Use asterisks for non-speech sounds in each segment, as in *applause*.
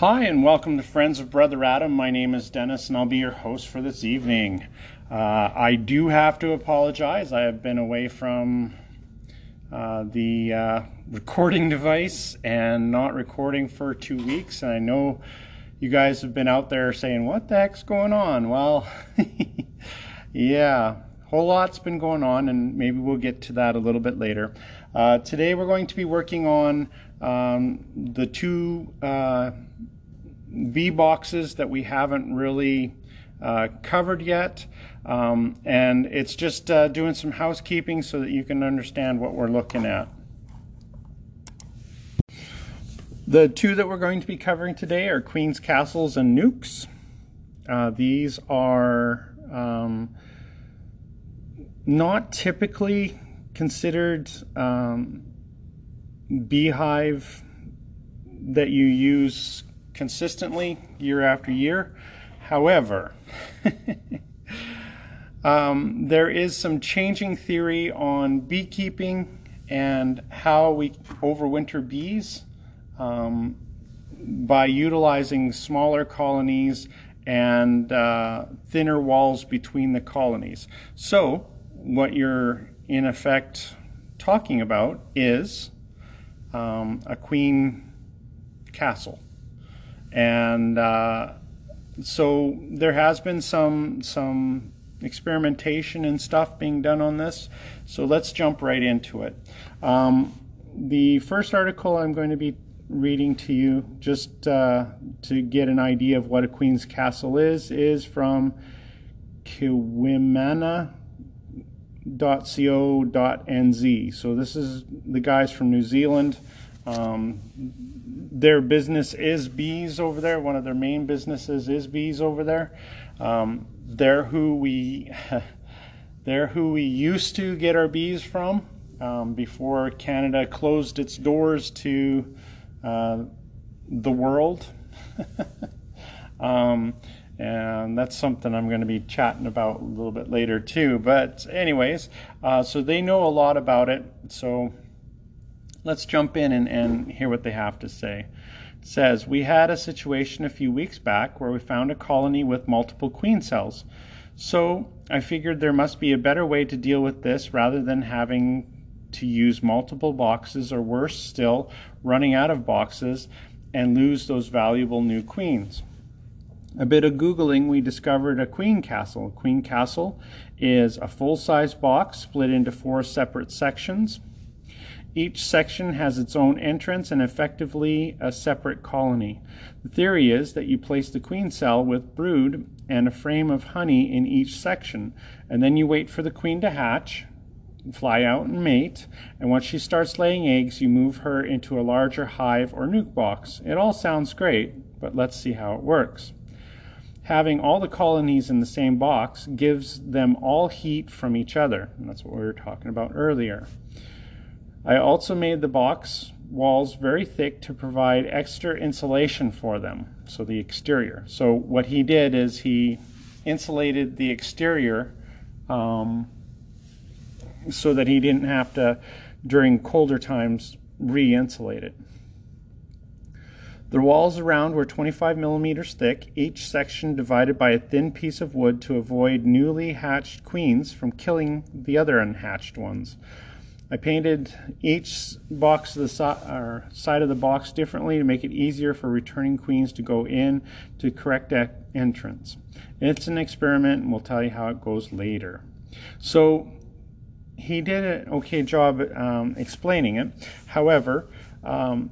Hi, and welcome to Friends of Brother Adam. My name is Dennis, and I'll be your host for this evening. Uh, I do have to apologize. I have been away from uh, the uh, recording *laughs* device and not recording for two weeks. And I know you guys have been out there saying, What the heck's going on? Well, *laughs* yeah, a whole lot's been going on, and maybe we'll get to that a little bit later. Uh, today, we're going to be working on um, the two uh, boxes that we haven't really uh, covered yet. Um, and it's just uh, doing some housekeeping so that you can understand what we're looking at. The two that we're going to be covering today are Queen's Castles and Nucs. Uh, these are um, not typically considered um, beehive that you use consistently year after year. However, *laughs* um, there is some changing theory on beekeeping and how we overwinter bees um, by utilizing smaller colonies and uh, thinner walls between the colonies. So, what you're in effect talking about is um, a queen castle. And uh, so there has been some some experimentation and stuff being done on this. So let's jump right into it. Um, the first article I'm going to be reading to you, just uh, to get an idea of what a queen's castle is, is from kiwimana.co.nz. So this is the guys from New Zealand. Um, their business is bees over there. One of their main businesses is bees over there. Um, they're who we *laughs* they're who we used to get our bees from um, before Canada closed its doors to uh, the world. *laughs* and that's something I'm going to be chatting about a little bit later too. But anyways, uh, so they know a lot about it. So let's jump in and, and hear what they have to say. It says, We had a situation a few weeks back where we found a colony with multiple queen cells. So I figured there must be a better way to deal with this rather than having to use multiple boxes or worse still, running out of boxes and lose those valuable new queens. A bit of Googling, we discovered a queen castle. Queen castle is a full size box split into four separate sections. Each section has its own entrance and effectively a separate colony. The theory is that you place the queen cell with brood and a frame of honey in each section, and then you wait for the queen to hatch, fly out and mate, and once she starts laying eggs, you move her into a larger hive or nuc box. It all sounds great, but let's see how it works. Having all the colonies in the same box gives them all heat from each other, and that's what we were talking about earlier. I also made the box walls very thick to provide extra insulation for them, so the exterior. So what he did is he insulated the exterior um, so that he didn't have to, during colder times, re-insulate it. The walls around were 25 millimeters thick, each section divided by a thin piece of wood to avoid newly hatched queens from killing the other unhatched ones. I painted each box the si side of the box differently to make it easier for returning queens to go in to correct entrance. It's an experiment and we'll tell you how it goes later. So he did an okay job um, explaining it. However, um,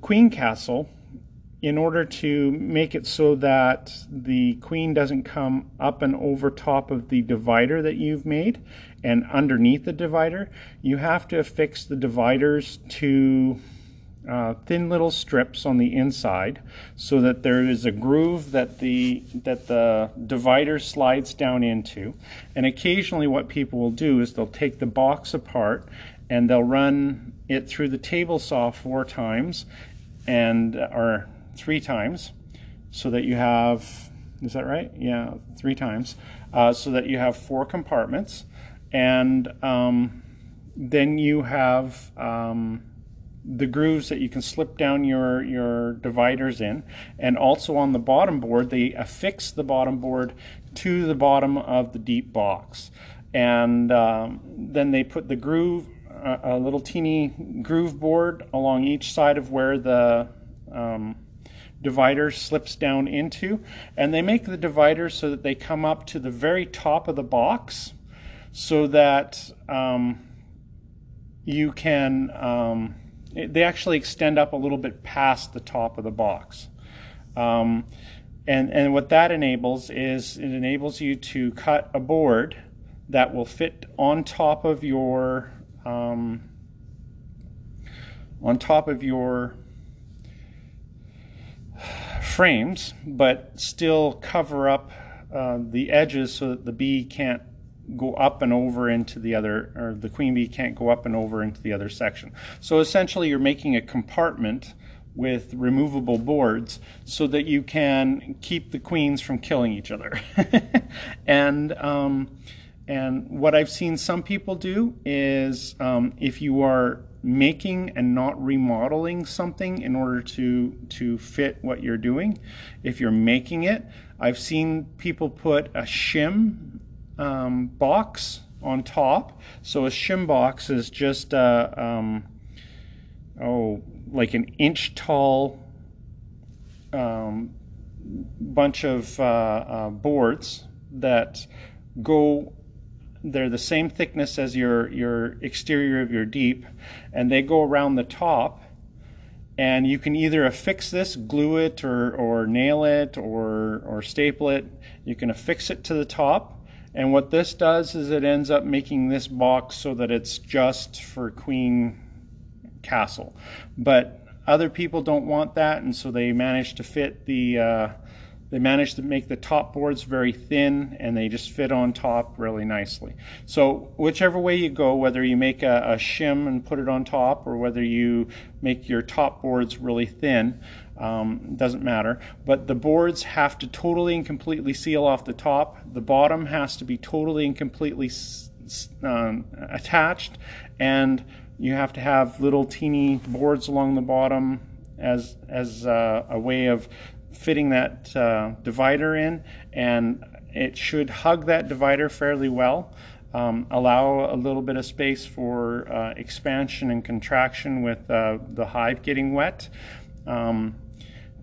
Queen Castle in order to make it so that the queen doesn't come up and over top of the divider that you've made and underneath the divider, you have to affix the dividers to uh, thin little strips on the inside so that there is a groove that the that the divider slides down into. And occasionally what people will do is they'll take the box apart and they'll run it through the table saw four times and or three times so that you have, is that right? Yeah, three times. Uh, so that you have four compartments. And um, then you have um, the grooves that you can slip down your, your dividers in. And also on the bottom board, they affix the bottom board to the bottom of the deep box. And um, then they put the groove, uh, a little teeny groove board along each side of where the um, divider slips down into. And they make the dividers so that they come up to the very top of the box so that um, you can, um, they actually extend up a little bit past the top of the box. Um, and, and what that enables is it enables you to cut a board that will fit on top of your um, on top of your frames, but still cover up uh, the edges so that the bee can't go up and over into the other, or the queen bee can't go up and over into the other section. So essentially you're making a compartment with removable boards so that you can keep the queens from killing each other. *laughs* and um, and what I've seen some people do is um, if you are making and not remodeling something in order to to fit what you're doing, if you're making it, I've seen people put a shim um, box on top. So a shim box is just a, um, oh, like an inch tall um, bunch of uh, uh, boards that go they're the same thickness as your your exterior of your deep and they go around the top and you can either affix this glue it or, or nail it or or staple it you can affix it to the top and what this does is it ends up making this box so that it's just for queen castle. But other people don't want that, and so they manage to fit the, uh, they manage to make the top boards very thin and they just fit on top really nicely. So whichever way you go, whether you make a, a shim and put it on top or whether you make your top boards really thin, um, doesn't matter. But the boards have to totally and completely seal off the top. The bottom has to be totally and completely um, attached. And you have to have little teeny boards along the bottom as, as uh, a way of fitting that uh, divider in. And it should hug that divider fairly well. Um, allow a little bit of space for uh, expansion and contraction with uh, the hive getting wet. Um,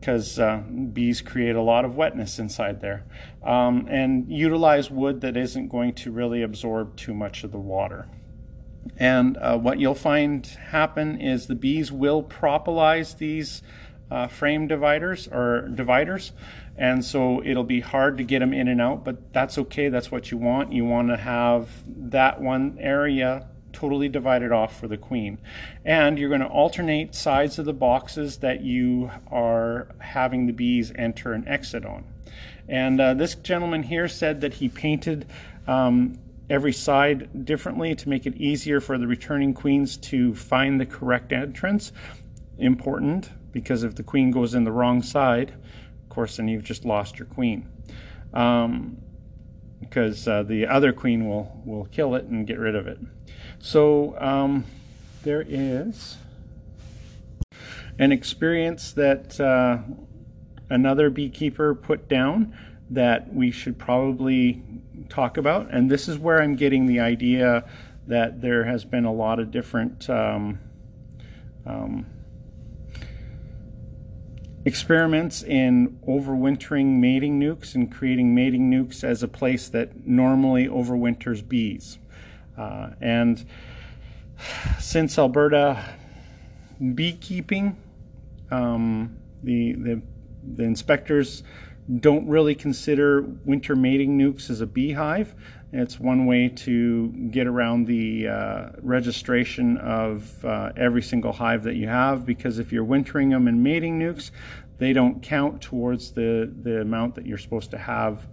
because uh, bees create a lot of wetness inside there. Um, and utilize wood that isn't going to really absorb too much of the water. And uh, what you'll find happen is the bees will propolize these uh, frame dividers or dividers and so it'll be hard to get them in and out but that's okay that's what you want you want to have that one area totally divided off for the queen. And you're going to alternate sides of the boxes that you are having the bees enter and exit on. And uh, this gentleman here said that he painted um, every side differently to make it easier for the returning queens to find the correct entrance. Important, because if the queen goes in the wrong side, of course, then you've just lost your queen. Um, because uh, the other queen will, will kill it and get rid of it. So um, there is an experience that uh, another beekeeper put down that we should probably talk about. And this is where I'm getting the idea that there has been a lot of different um, um, experiments in overwintering mating nucs and creating mating nucs as a place that normally overwinters bees. Uh, and since Alberta beekeeping, um, the, the, the inspectors don't really consider winter mating nucs as a beehive. It's one way to get around the uh, registration of uh, every single hive that you have because if you're wintering them and mating nucs, they don't count towards the, the amount that you're supposed to have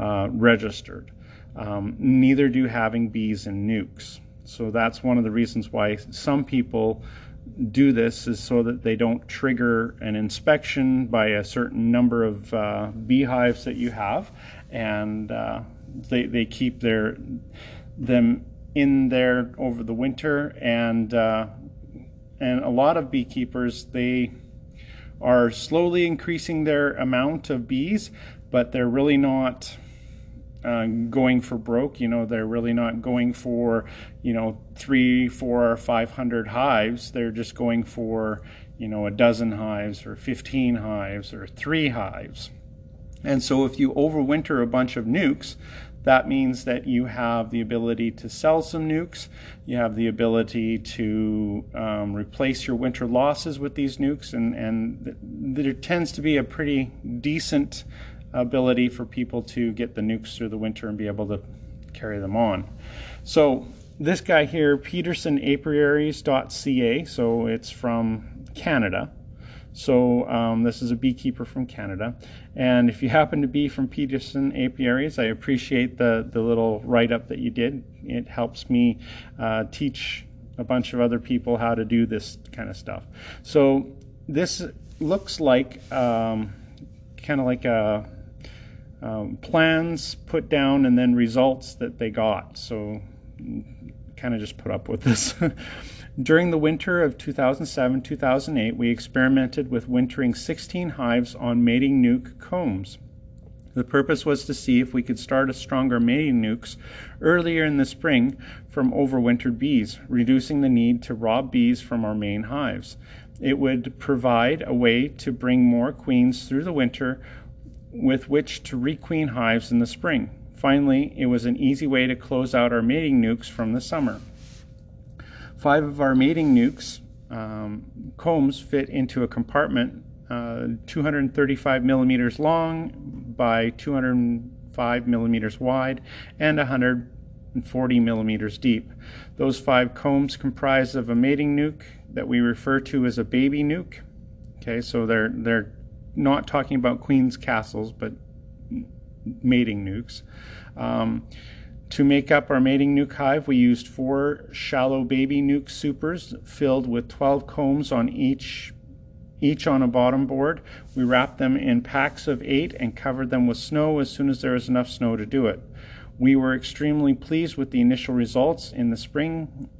uh, registered. Um, neither do having bees in nucs. So that's one of the reasons why some people do this is so that they don't trigger an inspection by a certain number of uh, beehives that you have, and uh, they they keep their them in there over the winter and uh, and a lot of beekeepers they are slowly increasing their amount of bees, but they're really not uh, going for broke. You know, they're really not going for, you know, three, four, or five hundred hives. They're just going for, you know, a dozen hives or 15 hives or three hives. And so if you overwinter a bunch of nucs, that means that you have the ability to sell some nucs. You have the ability to um, replace your winter losses with these nucs, and, and th- there tends to be a pretty decent ability for people to get the nucs through the winter and be able to carry them on. So this guy here, petersonapiaries.ca, so it's from Canada. So um, this is a beekeeper from Canada. And if you happen to be from Peterson Apiaries, I appreciate the, the little write-up that you did. It helps me uh, teach a bunch of other people how to do this kind of stuff. So this looks like um, kind of like a um, plans put down and then results that they got. So kind of just put up with this. *laughs* During the winter of 2007 2008, we experimented with wintering 16 hives on mating nuc combs. The purpose was to see if we could start a stronger mating nucs earlier in the spring from overwintered bees, reducing the need to rob bees from our main hives. It would provide a way to bring more queens through the winter with which to requeen hives in the spring. Finally, it was an easy way to close out our mating nucs from the summer. Five of our mating nucs um, combs fit into a compartment uh, 235 millimeters long by 205 millimeters wide and 140 millimeters deep. Those five combs comprise of a mating nuc that we refer to as a baby nuc. Okay, so they're they're not talking about queen's castles, but mating nucs. Um, to make up our mating nuc hive, we used four shallow baby nuc supers filled with 12 combs on each each on a bottom board. We wrapped them in packs of eight and covered them with snow as soon as there was enough snow to do it. We were extremely pleased with the initial results in the spring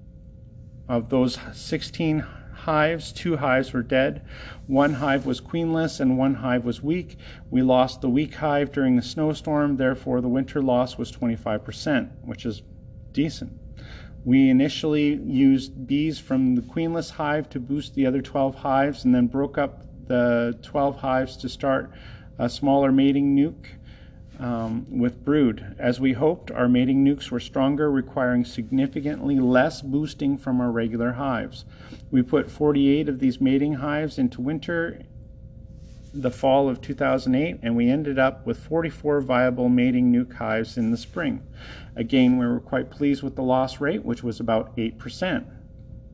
of those 16 hives. Two hives were dead. One hive was queenless and one hive was weak. We lost the weak hive during the snowstorm, therefore, the winter loss was 25%, which is decent. We initially used bees from the queenless hive to boost the other 12 hives and then broke up the 12 hives to start a smaller mating nuc um, with brood. As we hoped, our mating nucs were stronger, requiring significantly less boosting from our regular hives. We put 48 of these mating hives into winter the fall of 2008, and we ended up with 44 viable mating nuc hives in the spring. Again, we were quite pleased with the loss rate, which was about 8%.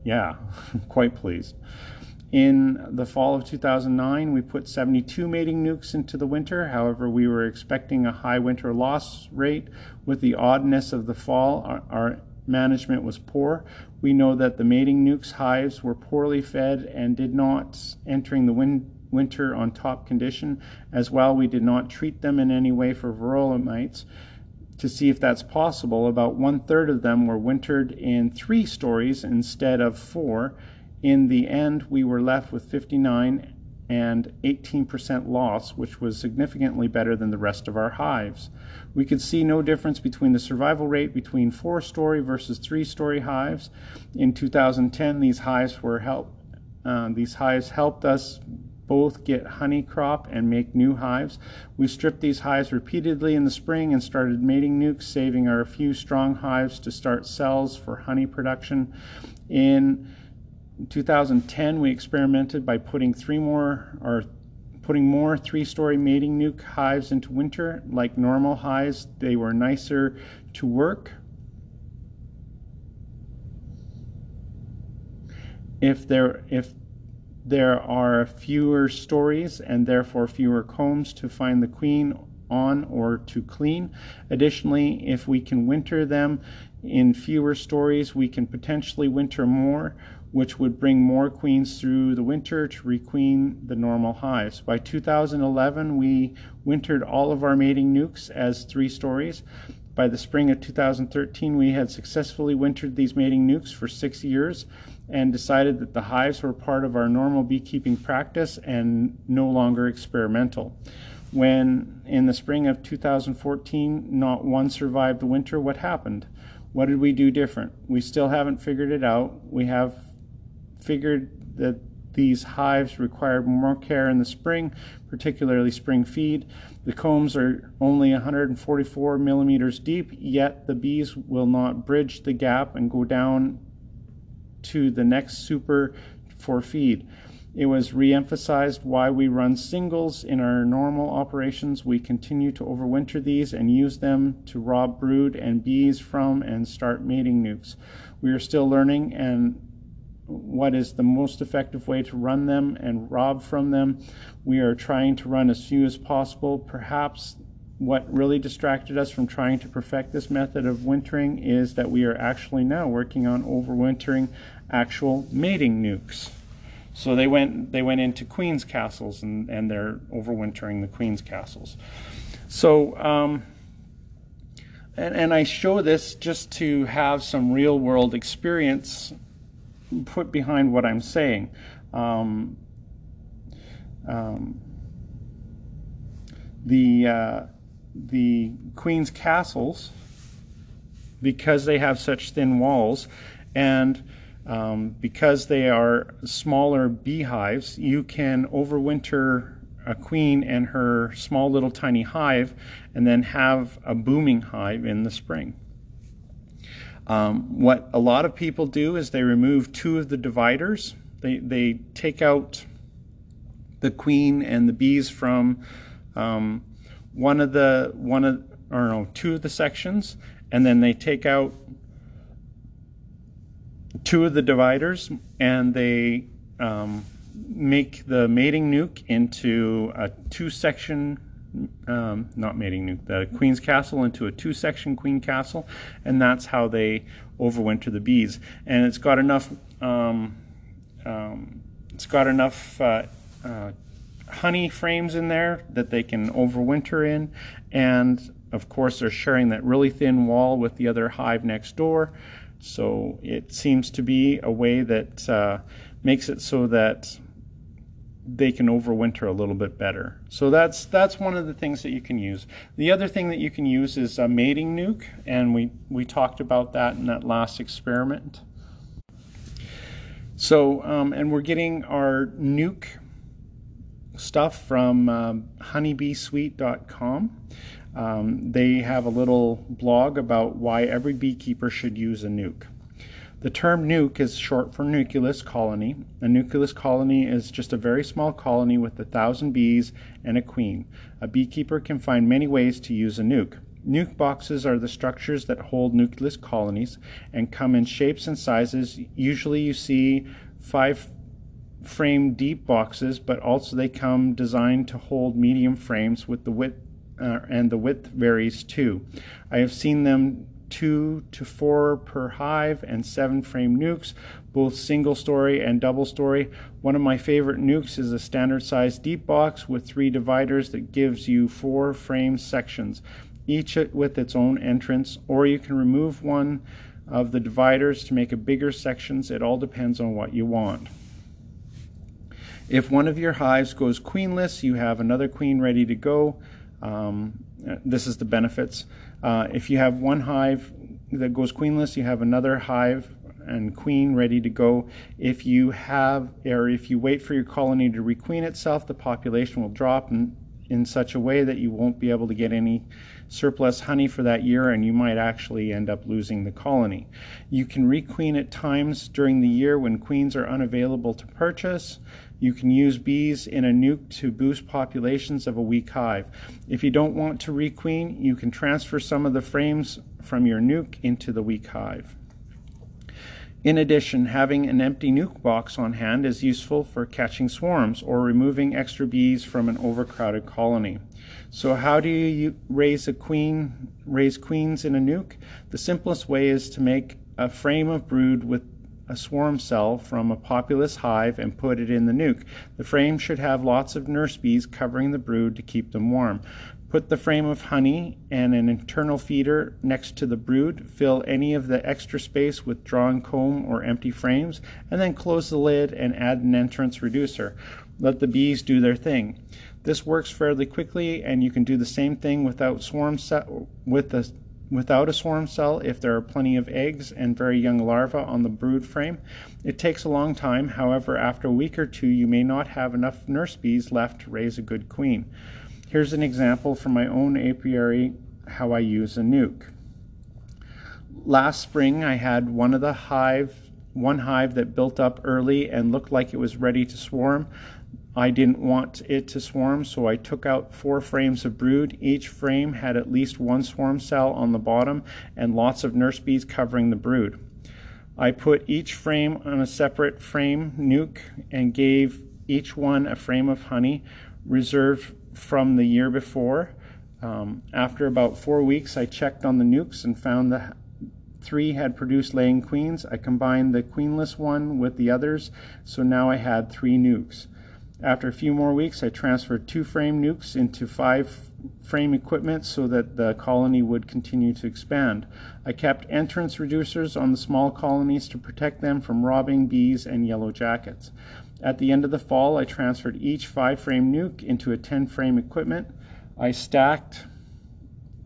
Yeah, *laughs* quite pleased. In the fall of 2009, we put 72 mating nucs into the winter. However, we were expecting a high winter loss rate. With the oddness of the fall, our, our management was poor. We know that the mating nucs hives were poorly fed and did not entering the win- winter on top condition. As well, we did not treat them in any way for varroa mites. To see if that's possible, about one third of them were wintered in three stories instead of four in the end, we were left with 59 and 18% loss, which was significantly better than the rest of our hives. We could see no difference between the survival rate between four story versus three story hives. In 2010, these hives were help, uh, these hives helped us both get honey crop and make new hives. We stripped these hives repeatedly in the spring and started mating nucs, saving our few strong hives to start cells for honey production. In in 2010, we experimented by putting three more or putting more three-story mating nuc hives into winter. Like normal hives, they were nicer to work. If there if there are fewer stories and therefore fewer combs to find the queen on or to clean. Additionally, if we can winter them in fewer stories, we can potentially winter more which would bring more queens through the winter to requeen the normal hives. By 2011, we wintered all of our mating nucs as three stories. By the spring of 2013, we had successfully wintered these mating nucs for six years. and decided that the hives were part of our normal beekeeping practice and no longer experimental. When in the spring of 2014 not one survived the winter, what happened? What did we do different? We still haven't figured it out. We have figured that these hives require more care in the spring, particularly spring feed. The combs are only 144 millimeters deep, yet the bees will not bridge the gap and go down to the next super for feed. It was re-emphasized why we run singles in our normal operations. We continue to overwinter these and use them to rob brood and bees from and start mating nucs. We are still learning and what is the most effective way to run them and rob from them. We are trying to run as few as possible. Perhaps what really distracted us from trying to perfect this method of wintering is that we are actually now working on overwintering actual mating nucs. So they went they went into queen's castles and, and they're overwintering the queen's castles. So um, and, and I show this just to have some real world experience put behind what I'm saying. Um, um, the uh, the queen's castles, because they have such thin walls, and um, because they are smaller beehives, you can overwinter a queen and her small little tiny hive, and then have a booming hive in the spring. Um, what a lot of people do is they remove two of the dividers. They, they take out the queen and the bees from um, one of the one of or no two of the sections, and then they take out two of the dividers and they um, make the mating nuc into a two section um, not mating the queen's castle into a two section queen castle, and that's how they overwinter the bees. And it's got enough, um, um, it's got enough uh, uh, honey frames in there that they can overwinter in, and of course they're sharing that really thin wall with the other hive next door. So it seems to be a way that uh, makes it so that they can overwinter a little bit better. So that's that's one of the things that you can use. The other thing that you can use is a mating nuc, and we we talked about that in that last experiment. So um, and we're getting our nuc stuff from um, honeybeesweet.com. Um, they have a little blog about why every beekeeper should use a nuc. The term nuc is short for nucleus colony. A nucleus colony is just a very small colony with a thousand bees and a queen. A beekeeper can find many ways to use a nuc. Nuc boxes are the structures that hold nucleus colonies and come in shapes and sizes. Usually you see five frame deep boxes, but also they come designed to hold medium frames with the width uh, and the width varies too. I have seen them two to four per hive and seven frame nucs, both single story and double story. One of my favorite nucs is a standard size deep box with three dividers that gives you four frame sections, each with its own entrance, or you can remove one of the dividers to make a bigger sections. It all depends on what you want. If one of your hives goes queenless, you have another queen ready to go. Um, this is the benefits. Uh, if you have one hive that goes queenless, you have another hive and queen ready to go. If you have, or if you wait for your colony to requeen itself, the population will drop in, in such a way that you won't be able to get any surplus honey for that year and you might actually end up losing the colony. You can requeen at times during the year when queens are unavailable to purchase. You can use bees in a nuc to boost populations of a weak hive. If you don't want to requeen, you can transfer some of the frames from your nuc into the weak hive. In addition, having an empty nuc box on hand is useful for catching swarms or removing extra bees from an overcrowded colony. So how do you raise a queen, raise queens in a nuc? The simplest way is to make a frame of brood with a swarm cell from a populous hive and put it in the nuc. The frame should have lots of nurse bees covering the brood to keep them warm. Put the frame of honey and an internal feeder next to the brood, fill any of the extra space with drawn comb or empty frames, and then close the lid and add an entrance reducer. Let the bees do their thing. This works fairly quickly and you can do the same thing without swarm with the without a swarm cell if there are plenty of eggs and very young larvae on the brood frame. It takes a long time, however, after a week or two you may not have enough nurse bees left to raise a good queen. Here's an example from my own apiary how I use a nuc. Last spring I had one of the hive, one hive that built up early and looked like it was ready to swarm. I didn't want it to swarm, so I took out four frames of brood. Each frame had at least one swarm cell on the bottom and lots of nurse bees covering the brood. I put each frame on a separate frame nuc and gave each one a frame of honey reserved from the year before. Um, after about four weeks, I checked on the nucs and found that three had produced laying queens. I combined the queenless one with the others, so now I had three nucs. After a few more weeks, I transferred two frame nucs into five frame equipment so that the colony would continue to expand. I kept entrance reducers on the small colonies to protect them from robbing bees and yellow jackets. At the end of the fall, I transferred each five frame nuc into a 10 frame equipment. I stacked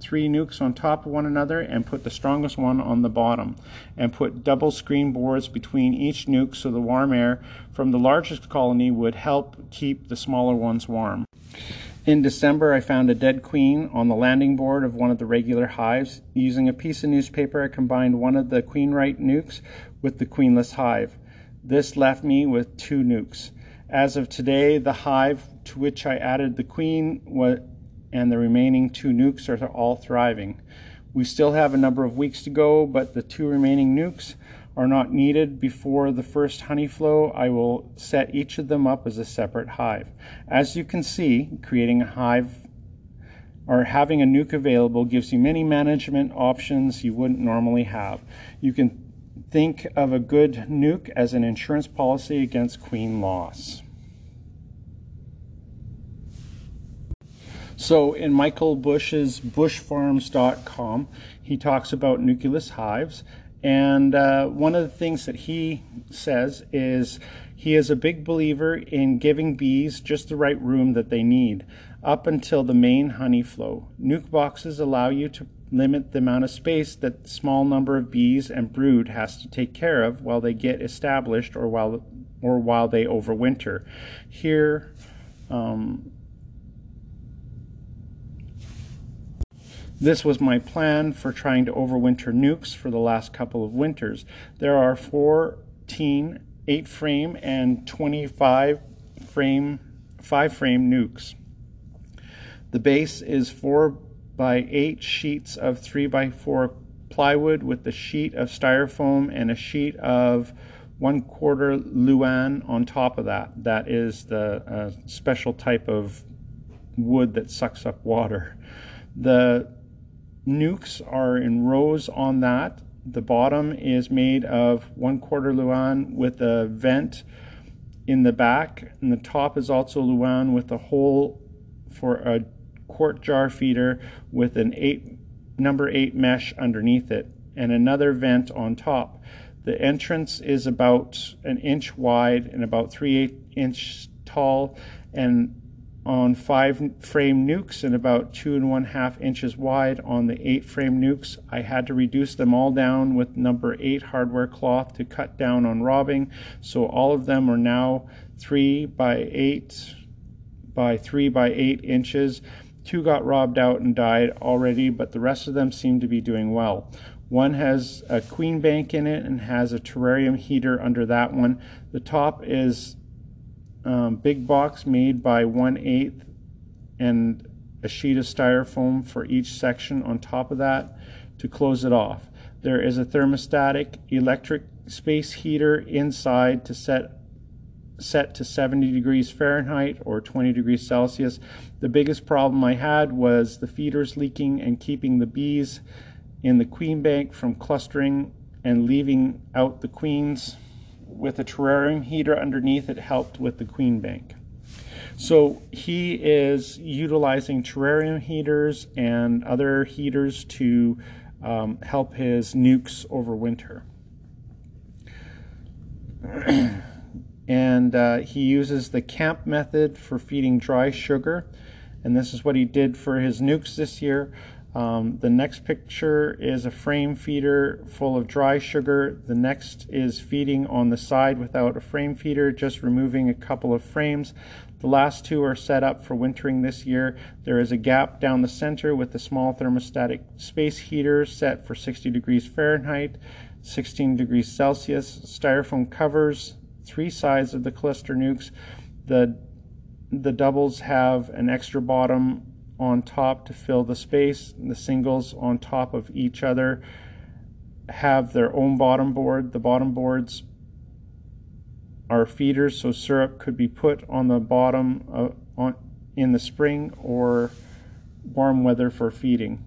three nucs on top of one another and put the strongest one on the bottom and put double screen boards between each nuc so the warm air from the largest colony would help keep the smaller ones warm. In December, I found a dead queen on the landing board of one of the regular hives. Using a piece of newspaper, I combined one of the queen-right nucs with the queenless hive. This left me with two nucs. As of today, the hive to which I added the queen and the remaining two nucs are all thriving. We still have a number of weeks to go, but the two remaining nucs are not needed before the first honey flow. I will set each of them up as a separate hive. As you can see, creating a hive or having a nuc available gives you many management options you wouldn't normally have. You can think of a good nuc as an insurance policy against queen loss. So in Michael Bush's bushfarms.com, he talks about nucleus hives. And uh, one of the things that he says is he is a big believer in giving bees just the right room that they need up until the main honey flow. Nuc boxes allow you to limit the amount of space that small number of bees and brood has to take care of while they get established or while or while they overwinter. Here, um, This was my plan for trying to overwinter nucs for the last couple of winters. There are 14 8 frame and 25 frame 5 frame nucs. The base is 4 by 8 sheets of 3 by 4 plywood with a sheet of styrofoam and a sheet of one quarter luan on top of that. That is the uh, special type of wood that sucks up water. The nucs are in rows on that. The bottom is made of one quarter luan with a vent in the back, and the top is also luan with a hole for a quart jar feeder with an eight number eight mesh underneath it and another vent on top. The entrance is about an inch wide and about three eight inch tall and on five frame nucs and about two and one half inches wide on the eight frame nucs. I had to reduce them all down with number eight hardware cloth to cut down on robbing. So all of them are now three by eight by three by eight inches. Two got robbed out and died already, but the rest of them seem to be doing well. One has a queen bank in it and has a terrarium heater under that one. The top is um, big box made by 1 8 and a sheet of styrofoam for each section on top of that to close it off. There is a thermostatic electric space heater inside to set set to 70 degrees Fahrenheit or 20 degrees Celsius. The biggest problem I had was the feeders leaking and keeping the bees in the queen bank from clustering and leaving out the queens with a terrarium heater underneath, it helped with the queen bank. So he is utilizing terrarium heaters and other heaters to um, help his nucs overwinter. *clears throat* and uh, he uses the camp method for feeding dry sugar. And this is what he did for his nucs this year. Um, the next picture is a frame feeder full of dry sugar. The next is feeding on the side without a frame feeder, just removing a couple of frames. The last two are set up for wintering this year. There is a gap down the center with the small thermostatic space heater set for 60 degrees Fahrenheit, 16 degrees Celsius. Styrofoam covers three sides of the cluster nucs. The, the doubles have an extra bottom on top to fill the space. The singles on top of each other have their own bottom board. The bottom boards are feeders, so syrup could be put on the bottom uh, on, in the spring or warm weather for feeding.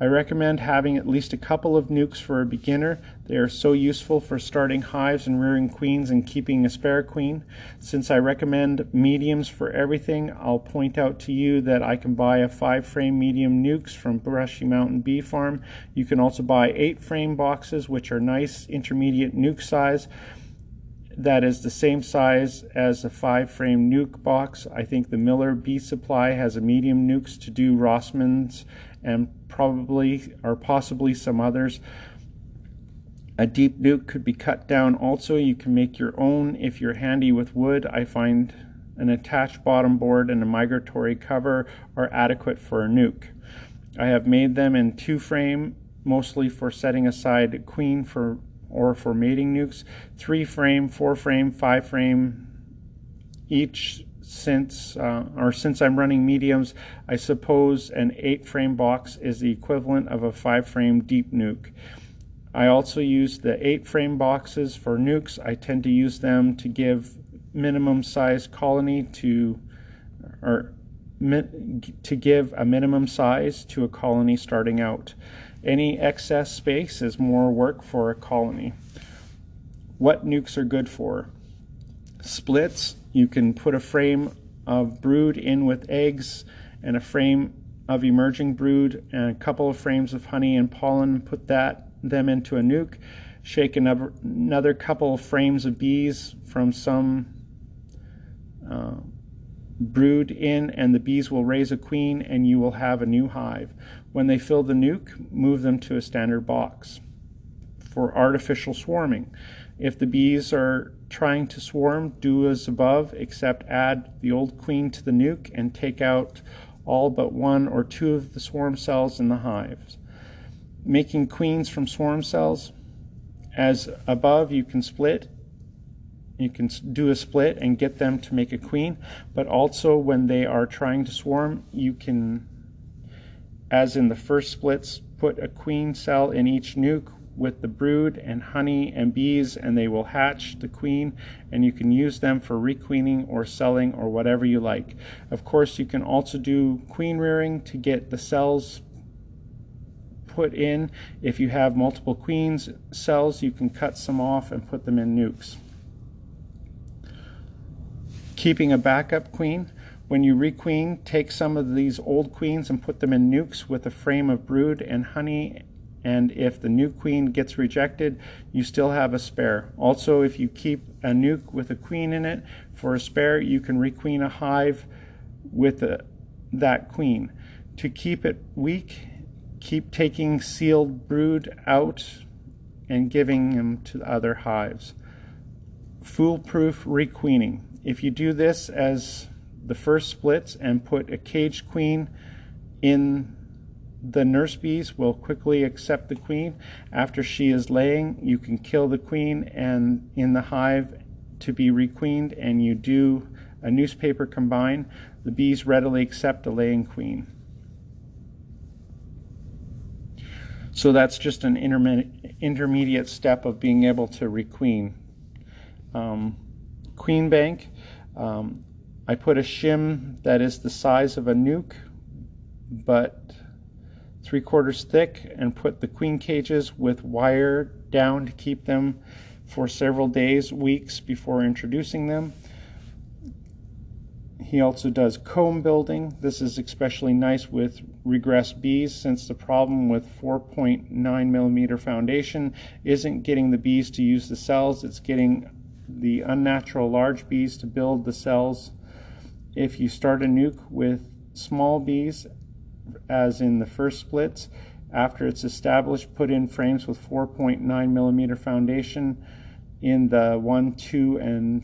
I recommend having at least a couple of nucs for a beginner. They are so useful for starting hives and rearing queens and keeping a spare queen. Since I recommend mediums for everything, I'll point out to you that I can buy a 5 frame medium nucs from Brushy Mountain Bee Farm. You can also buy 8 frame boxes, which are nice intermediate nuc size that is the same size as a five frame nuc box. I think the Miller Bee Supply has a medium nucs to do Rossman's and probably or possibly some others. A deep nuc could be cut down also. You can make your own if you're handy with wood. I find an attached bottom board and a migratory cover are adequate for a nuc. I have made them in two frame, mostly for setting aside queen for or for mating nucs, three frame, four frame, five frame each since uh, or since I'm running mediums, I suppose an eight frame box is the equivalent of a five frame deep nuc. I also use the eight frame boxes for nucs. I tend to use them to give minimum size colony to or to give a minimum size to a colony starting out. Any excess space is more work for a colony. What nucs are good for? Splits, you can put a frame of brood in with eggs and a frame of emerging brood and a couple of frames of honey and pollen, put that them into a nuc. Shake another, another couple of frames of bees from some uh, brood in, and the bees will raise a queen, and you will have a new hive. When they fill the nuc, move them to a standard box. For artificial swarming, if the bees are trying to swarm, do as above, except add the old queen to the nuc and take out all but one or two of the swarm cells in the hives. Making queens from swarm cells, as above, you can split you can do a split and get them to make a queen, but also when they are trying to swarm, you can, as in the first splits, put a queen cell in each nuc with the brood and honey and bees, and they will hatch the queen, and you can use them for requeening or selling or whatever you like. Of course, you can also do queen rearing to get the cells put in. If you have multiple queens cells, you can cut some off and put them in nucs keeping a backup queen. When you requeen, take some of these old queens and put them in nucs with a frame of brood and honey. And if the new queen gets rejected, you still have a spare. Also, if you keep a nuc with a queen in it for a spare, you can requeen a hive with a, that queen. To keep it weak, keep taking sealed brood out and giving them to other hives. Foolproof requeening. If you do this as the first splits and put a caged queen in the nurse bees will quickly accept the queen. After she is laying, you can kill the queen and in the hive to be requeened and you do a newspaper combine, the bees readily accept a laying queen. So that's just an intermediate step of being able to requeen. Um, queen bank, um, I put a shim that is the size of a nuc, but three quarters thick, and put the queen cages with wire down to keep them for several days, weeks before introducing them. He also does comb building. This is especially nice with regressed bees since the problem with 4.9 millimeter foundation isn't getting the bees to use the cells, it's getting the unnatural large bees to build the cells. If you start a nuc with small bees, as in the first splits, after it's established, put in frames with 4.9 millimeter foundation in the 1, 2, and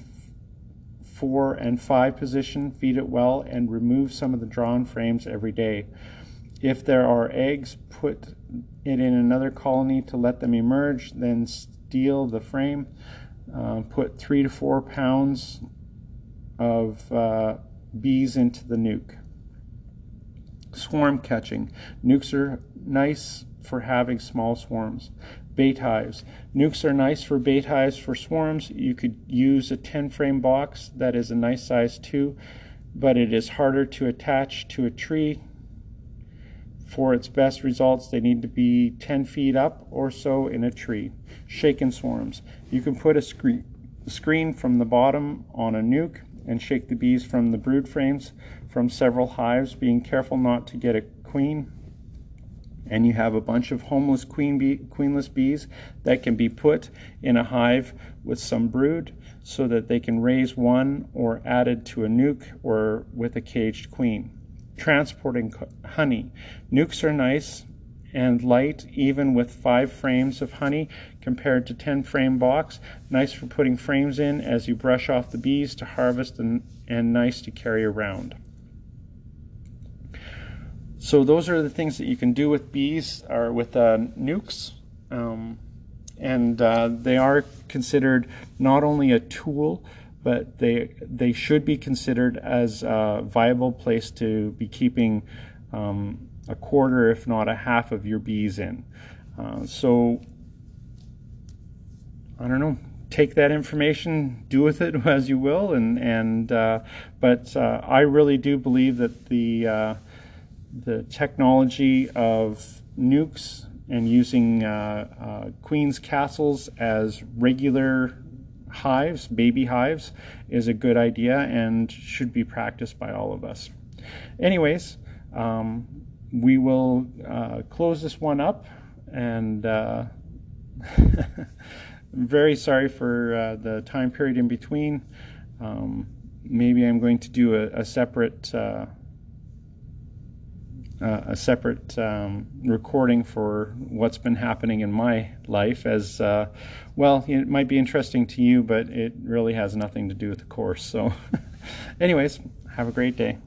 4 and 5 position, feed it well, and remove some of the drawn frames every day. If there are eggs, put it in another colony to let them emerge, then steal the frame. Uh, put 3 to 4 pounds of uh, bees into the nuc. Swarm catching. Nucs are nice for having small swarms. Bait hives. Nucs are nice for bait hives for swarms. You could use a 10 frame box that is a nice size too, but it is harder to attach to a tree. For its best results, they need to be 10 feet up or so in a tree. Shaken swarms. You can put a screen, screen from the bottom on a nuc and shake the bees from the brood frames from several hives, being careful not to get a queen and you have a bunch of homeless queen bee, queenless bees that can be put in a hive with some brood so that they can raise one or added to a nuc or with a caged queen. Transporting honey. Nucs are nice and light even with five frames of honey compared to 10 frame box. Nice for putting frames in as you brush off the bees to harvest and, and nice to carry around. So those are the things that you can do with bees or with uh, nucs. Um, and uh, they are considered not only a tool, but they they should be considered as a viable place to be keeping um, a quarter, if not a half, of your bees in. Uh, so I don't know. Take that information, do with it *laughs* as you will, and and uh, but uh, I really do believe that the uh, the technology of nucs and using uh, uh, queen's castles as regular hives, baby hives, is a good idea and should be practiced by all of us. Anyways, um, we will uh, close this one up and uh, *laughs* very sorry for uh, the time period in between. Um, maybe I'm going to do a, a separate uh, uh, a separate um, recording for what's been happening in my life as uh, well it might be interesting to you but it really has nothing to do with the course. So *laughs* anyways have a great day